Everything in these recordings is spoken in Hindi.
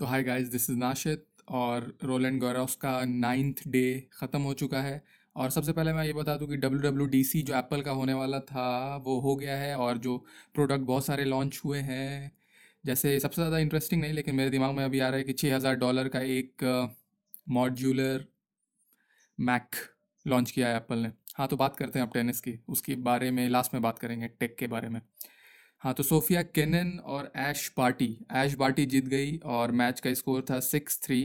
तो hi guys this is Nashid और रोलैंड गौरव का नाइन्थ डे ख़त्म हो चुका है। और सबसे पहले मैं ये बता दूँ कि डब्ल्यू डब्ल्यू डी सी जो एप्पल का होने वाला था, वो हो गया है और जो प्रोडक्ट बहुत सारे लॉन्च हुए हैं। जैसे सबसे ज़्यादा इंटरेस्टिंग नहीं, लेकिन मेरे दिमाग में अभी आ रहा है कि छः हज़ार डॉलर का एक मॉड्यूलर मैक लॉन्च किया है एप्पल ने। हाँ तो बात करते हैं अब टेनिस की। उसके बारे में लास्ट में बात करेंगे टेक के बारे में। हाँ तो सोफिया केनन और ऐश पार्टी ऐश पार्टी जीत गई और मैच का स्कोर था six three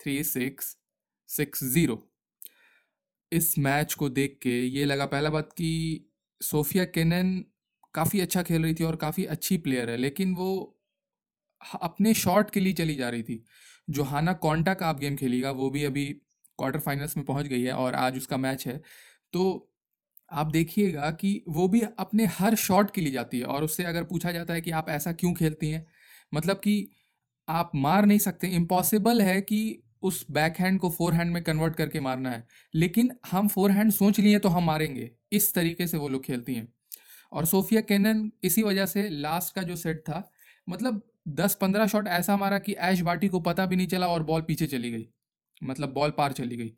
three six six zero. इस मैच को देख के ये लगा पहला बात कि सोफिया केनन काफ़ी अच्छा खेल रही थी और काफ़ी अच्छी प्लेयर है, लेकिन वो अपने शॉट के लिए चली जा रही थी। जो हाना कॉन्टा का आप गेम खेलेगा वो भी अभी क्वार्टर फाइनल्स में पहुँच गई है और आज उसका मैच है। तो आप देखिएगा कि वो भी अपने हर शॉट के लिए जाती है और उससे अगर पूछा जाता है कि आप ऐसा क्यों खेलती हैं मतलब कि आप मार नहीं सकते। इम्पॉसिबल है कि उस बैक हैंड को फोर हैंड में कन्वर्ट करके मारना है, लेकिन हम फोर हैंड सोच लिए तो हम मारेंगे। इस तरीके से वो लोग खेलती हैं। और सोफिया कैनन इसी वजह से लास्ट का जो सेट था मतलब दस पंद्रह शॉट ऐसा मारा कि ऐश बाटी को पता भी नहीं चला और बॉल पीछे चली गई। मतलब बॉल पार चली गई।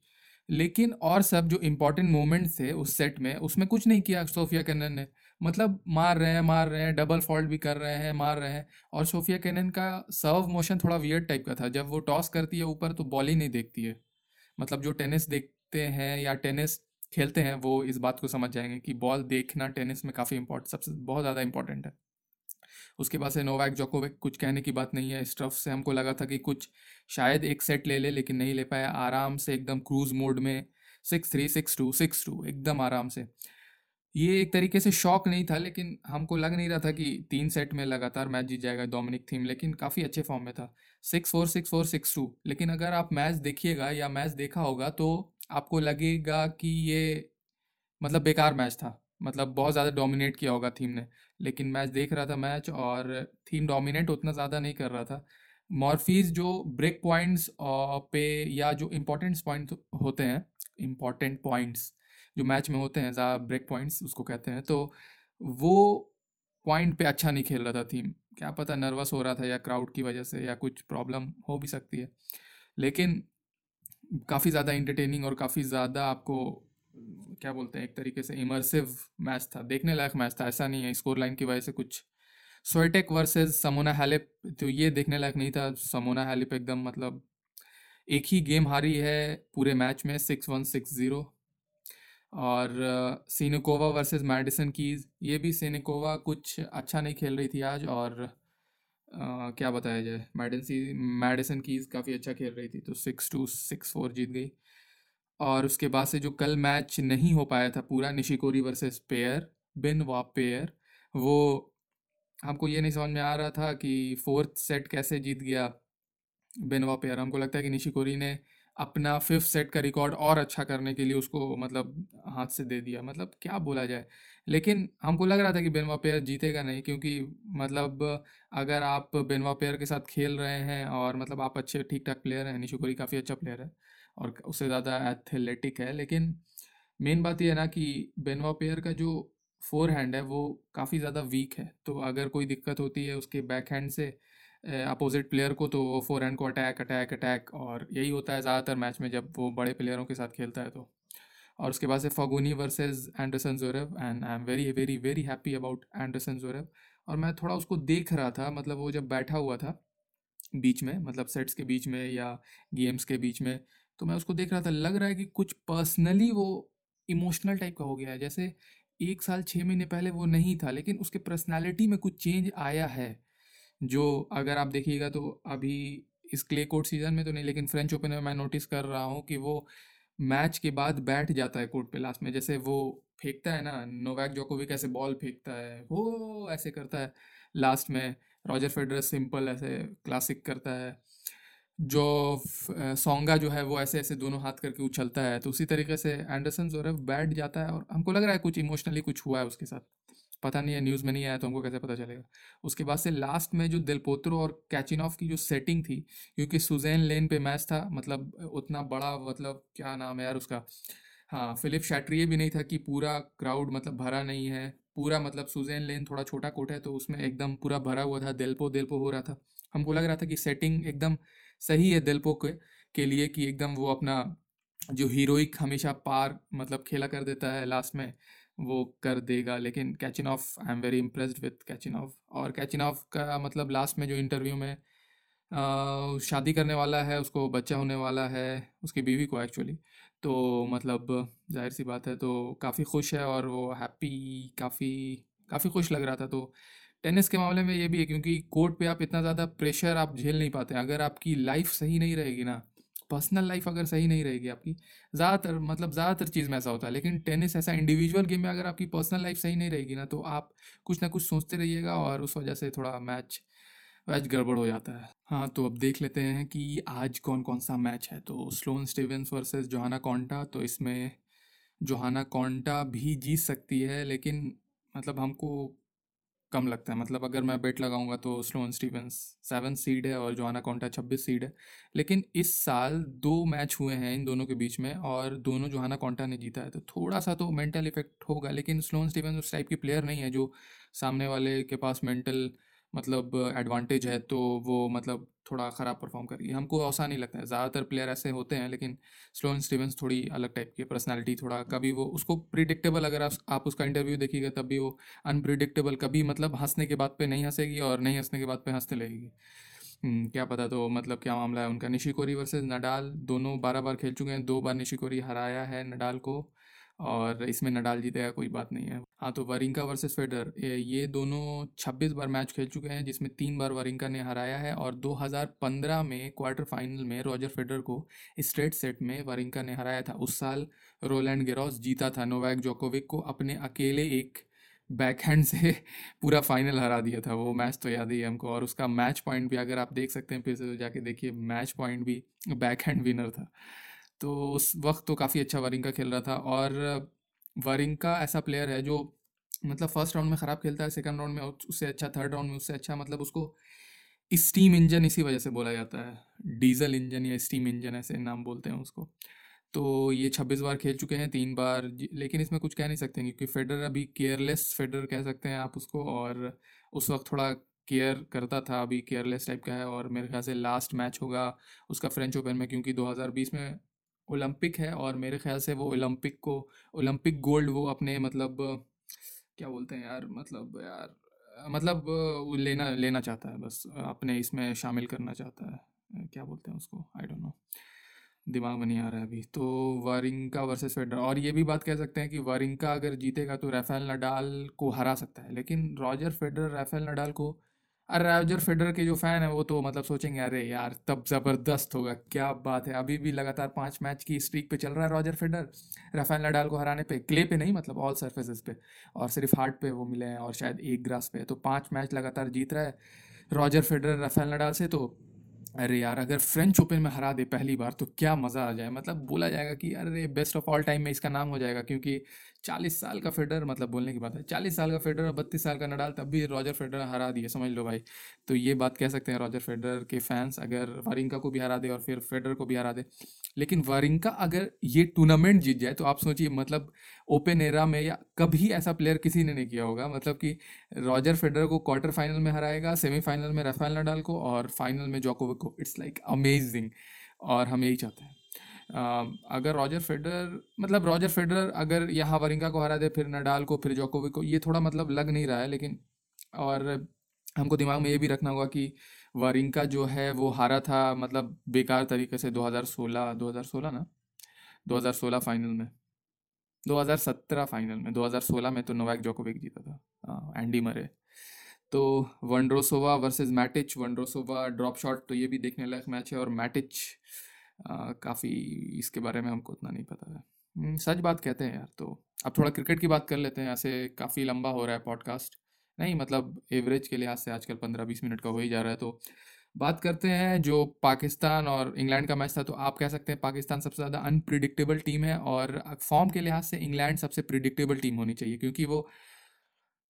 लेकिन और सब जो इम्पोर्टेंट मोमेंट्स थे उस सेट में, उसमें कुछ नहीं किया सोफिया कैनन ने। मतलब मार रहे हैं, मार रहे हैं डबल फॉल्ट भी कर रहे हैं, मार रहे हैं। और सोफिया कैनन का सर्व मोशन थोड़ा वियर्ड टाइप का था। जब वो टॉस करती है ऊपर तो बॉल ही नहीं देखती है। मतलब जो टेनिस देखते हैं या टेनिस खेलते हैं, वो इस बात को समझ जाएँगे कि बॉल देखना टेनिस में काफ़ी इंपॉर्टेंट सबसे बहुत ज़्यादा इंपॉर्टेंट है। उसके बाद से नोवैक जोकोविक, कुछ कहने की बात नहीं है। इस तरफ़ से हमको लगा था कि कुछ शायद एक सेट ले ले, लेकिन नहीं ले पाया। आराम से एकदम क्रूज मोड में six three, six two six two, एकदम आराम से। ये एक तरीके से शौक नहीं था, लेकिन हमको लग नहीं रहा था कि तीन सेट में लगातार मैच जीत जाएगा डोमिनिक थीम, लेकिन काफ़ी अच्छे फॉर्म में था। Six four six four, six two. लेकिन अगर आप मैच देखिएगा या मैच देखा होगा तो आपको लगेगा कि ये मतलब बेकार मैच था। मतलब बहुत ज़्यादा डोमिनेट किया होगा थीम ने। लेकिन मैच देख रहा था मैच और थीम डोमिनेट उतना ज़्यादा नहीं कर रहा था। मॉर्फीज जो ब्रेक पॉइंट्स पे या जो इम्पोर्टेंट्स पॉइंट होते हैं इंपॉर्टेंट पॉइंट्स जो मैच में होते हैं, ज़्यादा ब्रेक पॉइंट्स उसको कहते हैं तो वो पॉइंट पे अच्छा नहीं खेल रहा था थीम क्या पता नर्वस हो रहा था या क्राउड की वजह से या कुछ प्रॉब्लम हो भी सकती है। लेकिन काफ़ी ज़्यादा इंटरटेनिंग और काफ़ी ज़्यादा आपको क्या बोलते हैं एक तरीके से इमर्सिव मैच था देखने लायक मैच था ऐसा नहीं है स्कोर लाइन की वजह से कुछ। सोएटेक वर्सेज समोना हैलिप तो ये देखने लायक नहीं था समोना हैलिप एकदम मतलब एक ही गेम हारी है पूरे मैच में सिक्स वन सिक्स ज़ीरो और सीनिकोवा वर्सेस मैडिसन कीज ये भी सीनिकोवा कुछ अच्छा नहीं खेल रही थी आज और आ, क्या बताया जाए मैडिसन मैडिसन कीज काफ़ी अच्छा खेल रही थी तो सिक्स टू सिक्स फोर जीत गई। और उसके बाद से जो कल मैच नहीं हो पाया था पूरा, निशिकोरी वर्सेस पेयर, बिन वा पेयर, वो हमको ये नहीं समझ में आ रहा था कि फोर्थ सेट कैसे जीत गया बिन वा पेयर। हमको लगता है कि निशिकोरी ने अपना फिफ्थ सेट का रिकॉर्ड और अच्छा करने के लिए उसको मतलब हाथ से दे दिया। मतलब क्या बोला जाए? लेकिन हमको लग रहा था कि बेनवा पेयर जीतेगा नहीं, क्योंकि मतलब अगर आप बेनवा पेयर के साथ खेल रहे हैं और मतलब आप अच्छे ठीक ठाक प्लेयर हैं, निशिकोरी काफ़ी अच्छा प्लेयर है और उससे ज़्यादा एथलेटिक है। लेकिन मेन बात यह है ना कि बेनवा पेयर का जो फोर हैंड है, वो काफ़ी ज़्यादा वीक है। तो अगर कोई दिक्कत होती है उसके बैक हैंड से अपोजिट प्लेयर को तो वो फोर हैंड को अटैक अटैक अटैक और यही होता है ज़्यादातर मैच में जब वो बड़े प्लेयरों के साथ खेलता है तो। और उसके बाद से Fognini versus Anderson Zverev and I am very very very happy about Anderson Zverev और मैं थोड़ा उसको देख रहा था मतलब वो जब बैठा हुआ था बीच में मतलब सेट्स के बीच में या गेम्स के बीच में तो मैं उसको देख रहा था, लग रहा है कि कुछ पर्सनली वो इमोशनल टाइप का हो गया है। जैसे एक साल छः महीने पहले वो नहीं था, लेकिन उसके पर्सनैलिटी में कुछ चेंज आया है, जो अगर आप देखिएगा तो अभी इस क्ले कोर्ट सीज़न में तो नहीं, लेकिन फ्रेंच ओपन में मैं नोटिस कर रहा हूँ कि वो मैच के बाद बैठ जाता है कोर्ट पे लास्ट में। जैसे वो फेंकता है ना, नोवैक जोकोविक ऐसे बॉल फेंकता है, वो ऐसे करता है, लास्ट में रॉजर फेडरर सिंपल ऐसे क्लासिक करता है। जो सोंगा जो है वो ऐसे ऐसे दोनों हाथ करके उछलता है तो उसी तरीके से एंडरसन जो है बैठ जाता है और हमको लग रहा है कुछ इमोशनली कुछ हुआ है उसके साथ। पता नहीं है, न्यूज़ में नहीं आया तो हमको कैसे पता चलेगा। उसके बाद से लास्ट में जो दिलपोत्रो और कैचिनॉफ की जो सेटिंग थी, क्योंकि सुजैन लेन पे मैच था मतलब उतना बड़ा मतलब क्या नाम है यार उसका हाँ फिलिप शैट्रिए भी नहीं था कि पूरा क्राउड मतलब भरा नहीं है पूरा मतलब सुजैन लेन थोड़ा छोटा कोर्ट है तो उसमें एकदम पूरा भरा हुआ था, देलपो देलपो हो रहा था। हमको लग रहा था कि सेटिंग एकदम सही है देलपो के के लिए कि एकदम वो अपना जो हीरोइक हमेशा पार मतलब खेला कर देता है लास्ट में वो कर देगा। लेकिन Khachanov I am very impressed with Khachanov और कैचिन ऑफ़ का मतलब लास्ट में जो इंटरव्यू में शादी करने वाला है, उसको बच्चा होने वाला है, उसकी बीवी को एक्चुअली तो मतलब ज़ाहिर सी बात है तो काफ़ी खुश है और वो हैप्पी, काफ़ी काफ़ी खुश लग रहा था। तो टेनिस के मामले में ये भी है क्योंकि कोर्ट पे आप इतना ज़्यादा प्रेशर आप झेल नहीं पाते। अगर आपकी लाइफ सही नहीं रहेगी ना, पर्सनल लाइफ अगर सही नहीं रहेगी आपकी, ज़्यादातर मतलब ज़्यादातर चीज़ में ऐसा होता है। लेकिन टेनिस ऐसा इंडिविजुअल गेम में अगर आपकी पर्सनल लाइफ सही नहीं रहेगी ना तो आप कुछ ना कुछ सोचते रहिएगा और उस वजह से थोड़ा मैच मैच गड़बड़ हो जाता है। हाँ तो अब देख लेते हैं कि आज कौन कौन सा मैच है। तो Sloane Stephens versus Johanna Konta तो इसमें जोहाना कॉन्टा भी जीत सकती है, लेकिन मतलब हमको कम लगता है। मतलब अगर मैं बेट लगाऊँगा तो स्लोन स्टीवेंस सेवन सीड है और जोहाना कॉन्टा छब्बीस सीड है। लेकिन इस साल दो मैच हुए हैं इन दोनों के बीच में और दोनों जोहाना कॉन्टा ने जीता है। तो थोड़ा सा तो मेंटल इफ़ेक्ट होगा, लेकिन स्लोन स्टीवेंस उस टाइप की प्लेयर नहीं है जो सामने वाले के पास मेंटल मतलब एडवांटेज है तो वो मतलब थोड़ा ख़राब परफॉर्म करेगी हमको ऐसा नहीं लगता है। ज़्यादातर प्लेयर ऐसे होते हैं लेकिन स्लोन स्टीवेंस थोड़ी अलग टाइप की पर्सनालिटी थोड़ा कभी वो उसको प्रिडिक्टेबल अगर आप, आप उसका इंटरव्यू देखिएगा तब भी वो अनप्रिडिक्टेबल कभी मतलब हंसने के बाद पे नहीं हंसेगी और नहीं हंसने के बाद पे हँसते लगेगी। हम्म, क्या पता तो मतलब क्या मामला है उनका? निशिकोरी वर्सेस नडाल दोनों बारह बार खेल चुके हैं दो बार निशिकोरी हराया है नडाल को। और इसमें नडाल जीतेगा, कोई बात नहीं है। हाँ तो वरिंका वर्सेस फेडर ये दोनों 26 बार मैच खेल चुके हैं, जिसमें तीन बार वरिंका ने हराया है और 2015 में क्वार्टर फाइनल में रॉजर फेडर को स्ट्रेट सेट में वरिंका ने हराया था। उस साल रोलैंड गेरोस जीता था, नोवैक जोकोविक को अपने अकेले एक बैक हैंड से पूरा फाइनल हरा दिया था। वो मैच तो याद ही है हमको, और उसका मैच पॉइंट भी अगर आप देख सकते हैं, फिर से तो जाके देखिए, मैच पॉइंट भी बैक हैंड विनर था। तो उस वक्त तो काफ़ी अच्छा वारिंका खेल रहा था और वारिंका ऐसा प्लेयर है जो मतलब फ़र्स्ट राउंड में ख़राब खेलता है, सेकंड राउंड में उससे अच्छा थर्ड राउंड में उससे अच्छा मतलब उसको स्टीम इंजन इसी वजह से बोला जाता है। डीजल इंजन या स्टीम इंजन ऐसे नाम बोलते हैं उसको। तो ये छब्बीस बार खेल चुके हैं, तीन बार लेकिन इसमें कुछ कह नहीं सकते क्योंकि फेडर अभी केयरलेस फेडर कह सकते हैं आप उसको और उस वक्त थोड़ा केयर करता था, अभी केयरलेस टाइप का है और मेरे ख्याल से लास्ट मैच होगा उसका फ्रेंच ओपन में क्योंकि 2020 में ओलंपिक है और मेरे ख्याल से वो ओलंपिक को, ओलंपिक गोल्ड वो अपने मतलब क्या बोलते हैं यार मतलब यार मतलब लेना लेना चाहता है बस, अपने इसमें शामिल करना चाहता है। क्या बोलते हैं उसको? आई डोंट नो दिमाग में नहीं आ रहा है अभी। तो वारिंका वर्सेस फेडर और ये भी बात कह सकते हैं कि वारिंका अगर जीतेगा तो राफेल नडाल को हरा सकता है, लेकिन रॉजर फेडर राफेल नडाल को अरे रॉजर, फेडर के जो फ़ैन है, वो तो मतलब सोचेंगे, अरे यार, तब ज़बरदस्त होगा, क्या बात है। अभी भी लगातार पाँच मैच की स्ट्रीक पे चल रहा है रॉजर फेडर। राफेल नडाल को हराने पे, क्ले पे नहीं मतलब ऑल सरफेसेस पे, और सिर्फ़ हार्ड पे वो मिले हैं, और शायद एक ग्रास पे। तो पाँच मैच लगातार जीत रहा है रॉजर फेडर राफेल नडाल से तो अरे यार, अगर फ्रेंच ओपन में हरा दे पहली बार तो क्या मज़ा आ जाए? मतलब बोला जाएगा कि, अरे बेस्ट ऑफ़ ऑल टाइम में इसका नाम हो जाएगा, क्योंकि चालीस साल का फेडर मतलब बोलने की बात है, चालीस साल का फेडर और बत्तीस साल का नडाल, तब भी रॉजर फेडर हरा दिए, समझ लो भाई। तो ये बात कह सकते हैं रॉजर फेडर के फैंस, अगर वारिंका को भी हरा दे और फिर फेडर को भी हरा दे। लेकिन वारिंका अगर ये टूर्नामेंट जीत जाए तो आप सोचिए मतलब ओपन एरा में या कभी ऐसा प्लेयर किसी ने नहीं किया होगा। मतलब कि रॉजर फेडर को क्वार्टर फाइनल में हराएगा सेमीफाइनल में राफेल नडाल को और फाइनल में जोकोविक को। इट्स लाइक अमेजिंग और हम यही चाहते हैं। अगर रॉजर फेडर मतलब रॉजर फेडर अगर यहाँ वरिंका को हरा दे, फिर नडाल को, फिर जोकोविक को, ये थोड़ा मतलब लग नहीं रहा है, लेकिन और हमको दिमाग में ये भी रखना होगा कि वरिंका जो है वो हारा था मतलब बेकार तरीके से 2016 2016 ना? 2016 फाइनल में। 2017 फाइनल में। 2016 में तो नोवैक जोकोविक जीता था। एंडी मरे तो Vondrousova versus Martic Vondrousova drop shot तो ये भी देखने लायक मैच है और मैटिच काफ़ी इसके बारे में हमको उतना नहीं पता है हम्म, सच बात कहते हैं यार तो अब थोड़ा क्रिकेट की बात कर लेते हैं ऐसे काफ़ी लंबा हो रहा है पॉडकास्ट। नहीं मतलब एवरेज के लिहाज से आजकल पंद्रह बीस मिनट का हो ही जा रहा है तो बात करते हैं जो पाकिस्तान और इंग्लैंड का मैच था तो आप कह सकते हैं पाकिस्तान सबसे ज़्यादा अनप्रिडिक्टेबल टीम है और फॉर्म के लिहाज से इंग्लैंड सबसे प्रिडिक्टेबल टीम होनी चाहिए क्योंकि वो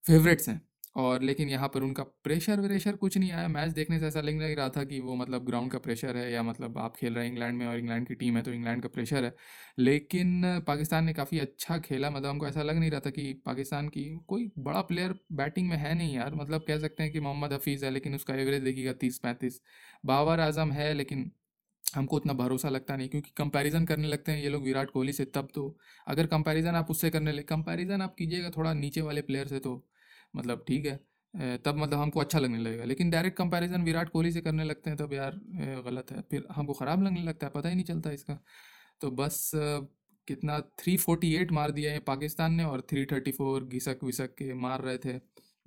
फेवरेट्स हैं। और लेकिन यहाँ पर उनका प्रेशर व्रेशर कुछ नहीं आया। मैच देखने से ऐसा लग नहीं रहा था कि वो मतलब ग्राउंड का प्रेशर है या मतलब आप खेल रहे हैं इंग्लैंड में और इंग्लैंड की टीम है तो इंग्लैंड का प्रेशर है। लेकिन पाकिस्तान ने काफ़ी अच्छा खेला। मतलब हमको ऐसा लग नहीं रहा था कि पाकिस्तान की कोई बड़ा प्लेयर बैटिंग में है नहीं यार। मतलब कह सकते हैं कि मोहम्मद हफीज़ है लेकिन उसका एवरेज देखिएगा तीस पैंतीस। बाबर आज़म है लेकिन हमको उतना भरोसा लगता नहीं क्योंकि कंपैरिजन करने लगते हैं ये लोग विराट कोहली से तब तो। अगर कंपैरिजन आप उससे करने लगे कंपैरिजन आप कीजिएगा थोड़ा नीचे वाले प्लेयर से तो। मतलब ठीक है तब मतलब हमको अच्छा लगने लगेगा। लेकिन डायरेक्ट कंपैरिजन विराट कोहली से करने लगते हैं तब यार गलत है। फिर हमको ख़राब लगने लगता है, पता ही नहीं चलता इसका। तो बस कितना थ्री फोर्टी एट मार दिया है पाकिस्तान ने और थ्री थर्टी फोर घिसक विसक के मार रहे थे।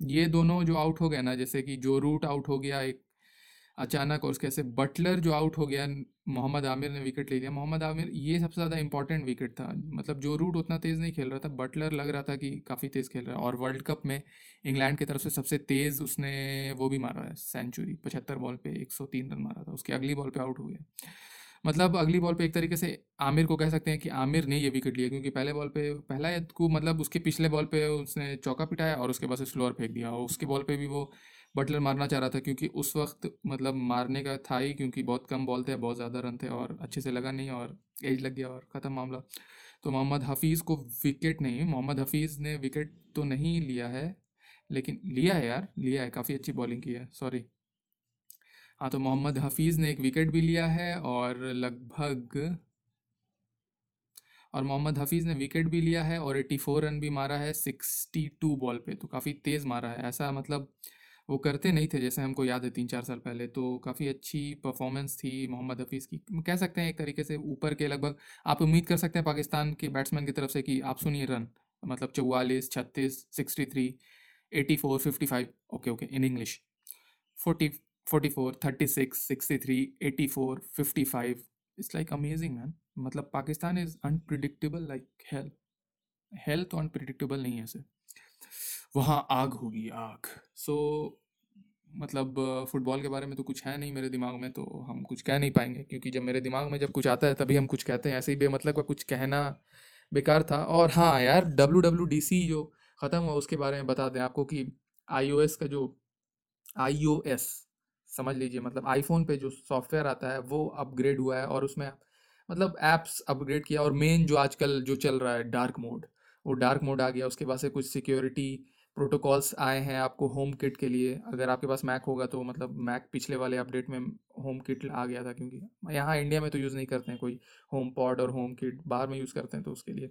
ये दोनों जो आउट हो गए ना, जैसे कि जो रूट आउट हो गया, एक अचानक और उसके ऐसे बटलर जो आउट हो गया, मोहम्मद आमिर ने विकेट ले लिया। मोहम्मद आमिर, ये सबसे ज़्यादा इंपॉर्टेंट विकेट था। मतलब जो रूट उतना तेज़ नहीं खेल रहा था, बटलर लग रहा था कि काफ़ी तेज़ खेल रहा है। और वर्ल्ड कप में इंग्लैंड की तरफ़ से सबसे तेज़ उसने वो भी मारा है सेंचुरी पचहत्तर बॉल पे 103 रन मारा था। उसकी अगली बॉल पे आउट हो गया। मतलब अगली बॉल पे एक तरीके से आमिर को कह सकते हैं कि आमिर ने ये विकेट लिया, क्योंकि पहले बॉल पे, पहला को मतलब उसके पिछले बॉल पे उसने चौका पिटाया और उसके बाद स्लोअर फेंक दिया। और उसके बॉल पे भी वो बटलर मारना चाह रहा था क्योंकि उस वक्त मतलब मारने का था ही क्योंकि बहुत कम बॉल थे, बहुत ज़्यादा रन थे और अच्छे से लगा नहीं और एज लग गया और ख़त्म मामला। तो मोहम्मद हफीज़ को विकेट नहीं, मोहम्मद हफीज़ ने विकेट तो नहीं लिया है, लेकिन लिया है यार, लिया है, काफ़ी अच्छी बॉलिंग की है, सॉरी। हाँ तो मोहम्मद हफीज़ ने एक विकेट भी लिया है और लगभग और मोहम्मद हफीज़ ने विकेट भी लिया है और 84 रन भी मारा है 62 बॉल पे तो काफ़ी तेज़ मारा है, ऐसा मतलब वो करते नहीं थे, जैसे हमको याद है तीन चार साल पहले तो काफ़ी अच्छी परफॉर्मेंस थी मोहम्मद हफीज़ की। कह सकते हैं एक तरीके से ऊपर के लगभग, आप उम्मीद कर सकते हैं पाकिस्तान के बैट्समैन की तरफ़ से कि आप सुनिए रन मतलब चौवालीस, छत्तीस sixty three eighty four fifty five okay okay in English forty forty four thirty six sixty three eighty four fifty five it's like amazing man मतलब Pakistan is unpredictable like health health तो अनप्रिडिक्टेबल नहीं है ऐसे। वहाँ आग होगी आग। सो so, मतलब फ़ुटबॉल के बारे में तो कुछ है नहीं मेरे दिमाग में तो हम कुछ कह नहीं पाएँगे क्योंकि जब मेरे दिमाग में जब कुछ आता है तभी हम कुछ कहते हैं। ऐसे ही बेमतलब का कुछ कहना बेकार था। और हाँ यार डब्ल्यू डब्ल्यू डी सी जो ख़त्म हुआ उसके बारे में बता दें आपको कि आई ओ एस का जो आई ओ एस समझ लीजिए मतलब आईफोन पे जो सॉफ्टवेयर आता है वो अपग्रेड हुआ है और उसमें मतलब ऐप्स अपग्रेड किया और मेन जो आजकल जो चल रहा है डार्क मोड वो डार्क मोड आ गया। उसके बाद से कुछ सिक्योरिटी प्रोटोकॉल्स आए हैं आपको होम किट के लिए। अगर आपके पास मैक होगा तो मतलब मैक पिछले वाले अपडेट में होम किट आ गया था क्योंकि यहाँ इंडिया में तो यूज़ नहीं करते हैं कोई होम पॉड और होम किट, बाहर में यूज़ करते हैं तो उसके लिए।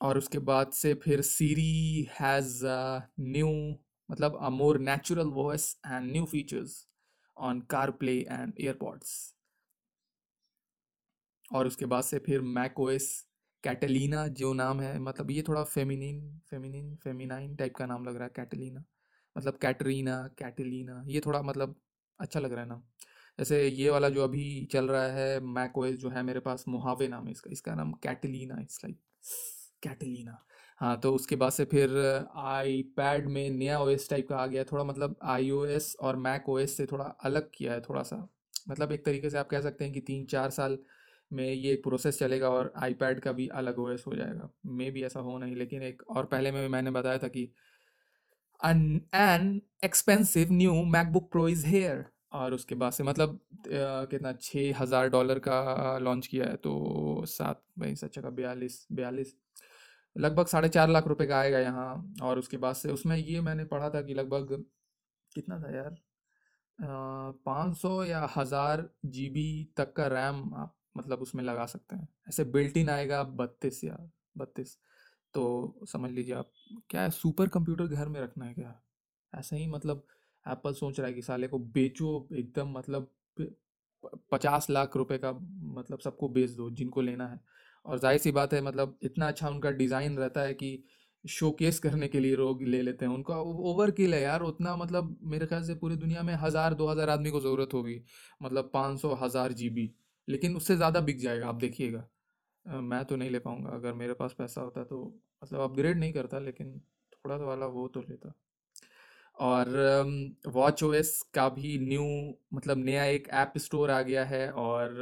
और उसके बाद से फिर सीरी हैज़ न्यू मतलब a more natural voice and new features on CarPlay and AirPods और उसके बाद से फिर मैक ओएस कैटलीना जो नाम है मतलब ये थोड़ा फेमिनिन फेमिनिन फेमिनाइन टाइप का नाम लग रहा है, कैटलीना। मतलब कैटरीना, कैटलीना, ये थोड़ा मतलब अच्छा लग रहा है नाम। जैसे ये वाला जो अभी चल रहा है मैक जो है मेरे पास, मुहावे नाम है इसका इसका नाम कैटलीना इट्स लाइक कैटलीना। हाँ तो उसके बाद से फिर आई पैड में नया ओएस टाइप का आ गया, थोड़ा मतलब आईओएस और मैक ओएस से थोड़ा अलग किया है थोड़ा सा। मतलब एक तरीके से आप कह सकते हैं कि तीन चार साल में ये प्रोसेस चलेगा और आईपैड का भी अलग ओएस हो जाएगा। मे भी ऐसा हो नहीं, लेकिन एक और पहले में भी मैंने बताया था कि an expensive new MacBook Pro is here और उसके बाद से मतलब कितना छः हज़ार डॉलर का लॉन्च किया है तो सात भाई सच्चा का बयालीस बयालीस। लगभग साढ़े चार लाख रुपए का आएगा यहाँ। और उसके बाद से उसमें ये मैंने पढ़ा था कि लगभग कितना था यार? पाँच सौ या हज़ार जी तक का रैम आप मतलब उसमें लगा सकते हैं। ऐसे बिल्ट इन आएगा बत्तीस या बत्तीस। तो समझ लीजिए आप, क्या है सुपर कंप्यूटर घर में रखना है क्या? ऐसे ही मतलब एप्पल सोच रहा है कि साले को बेचो, एकदम मतलब पचास लाख रुपए का मतलब सबको बेच दो, जिनको लेना है। और ज़ाहिर सी बात है मतलब इतना अच्छा उनका डिज़ाइन रहता है कि शोकेस करने के लिए लोग ले लेते हैं। उनका ओवर किल है यार, उतना मतलब मेरे ख्याल से पूरी दुनिया में हज़ार, दो हज़ार आदमी को ज़रूरत होगी मतलब पाँच सौ, हज़ार जी बी लेकिन उससे ज़्यादा बिक जाएगा आप देखिएगा। मैं तो नहीं ले पाऊँगा अगर मेरे पास पैसा होता तो मतलब अपग्रेड नहीं करता लेकिन थोड़ा सा वाला वो तो लेता। और वॉच ओएस का भी न्यू मतलब नया एक ऐप स्टोर आ गया है और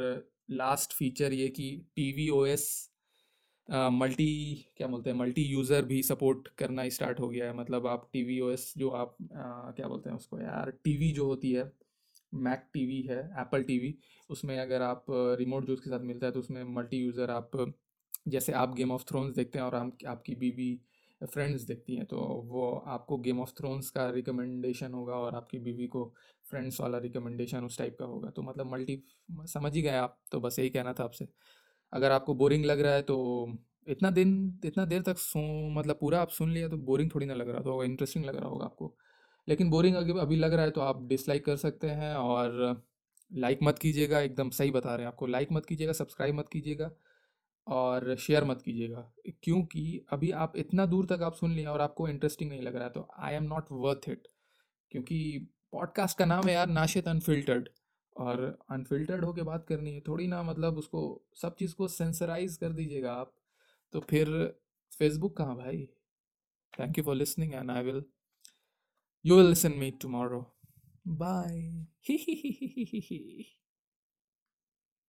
लास्ट फीचर ये कि T V O S multi क्या बोलते हैं मल्टी यूज़र भी सपोर्ट करना स्टार्ट हो गया है। मतलब आप टी वी ओएस जो आप आ, क्या बोलते हैं उसको यार टीवी जो होती है मैक टीवी है, एप्पल टीवी, उसमें अगर आप रिमोट जो उसके साथ मिलता है तो उसमें मल्टी यूज़र आप, जैसे आप गेम ऑफ़ थ्रोन्स देखते हैं और हम, आपकी बीवी फ्रेंड्स देखती हैं तो वो आपको गेम ऑफ़ थ्रोन्स का रिकमेंडेशन होगा और आपकी बीवी को फ्रेंड्स वाला रिकमेंडेशन उस टाइप का होगा। तो मतलब मल्टी समझ ही गए आप तो बस यही कहना था आपसे। अगर आपको बोरिंग लग रहा है तो इतना दिन, इतना देर तक सो मतलब पूरा आप सुन लिया तो बोरिंग थोड़ी ना लग रहा तो इंटरेस्टिंग लग रहा होगा आपको। लेकिन बोरिंग अगर अभी लग रहा है तो आप डिसलाइक कर सकते हैं और लाइक मत कीजिएगा, एकदम सही बता रहे हैं आपको। लाइक मत कीजिएगा, सब्सक्राइब मत कीजिएगा और शेयर मत कीजिएगा, क्योंकि अभी आप इतना दूर तक आप सुन लिया और आपको इंटरेस्टिंग नहीं लग रहा है तो I am not worth it क्योंकि पॉडकास्ट का नाम है यार नाशित अनफिल्टर्ड और अनफिल्टर्ड होके बात करनी है, थोड़ी ना मतलब उसको, सब चीज़ को सेंसराइज कर दीजिएगा आप तो फिर फेसबुक कहाँ भाई? Thank you for listening and I will you will listen me tomorrow bye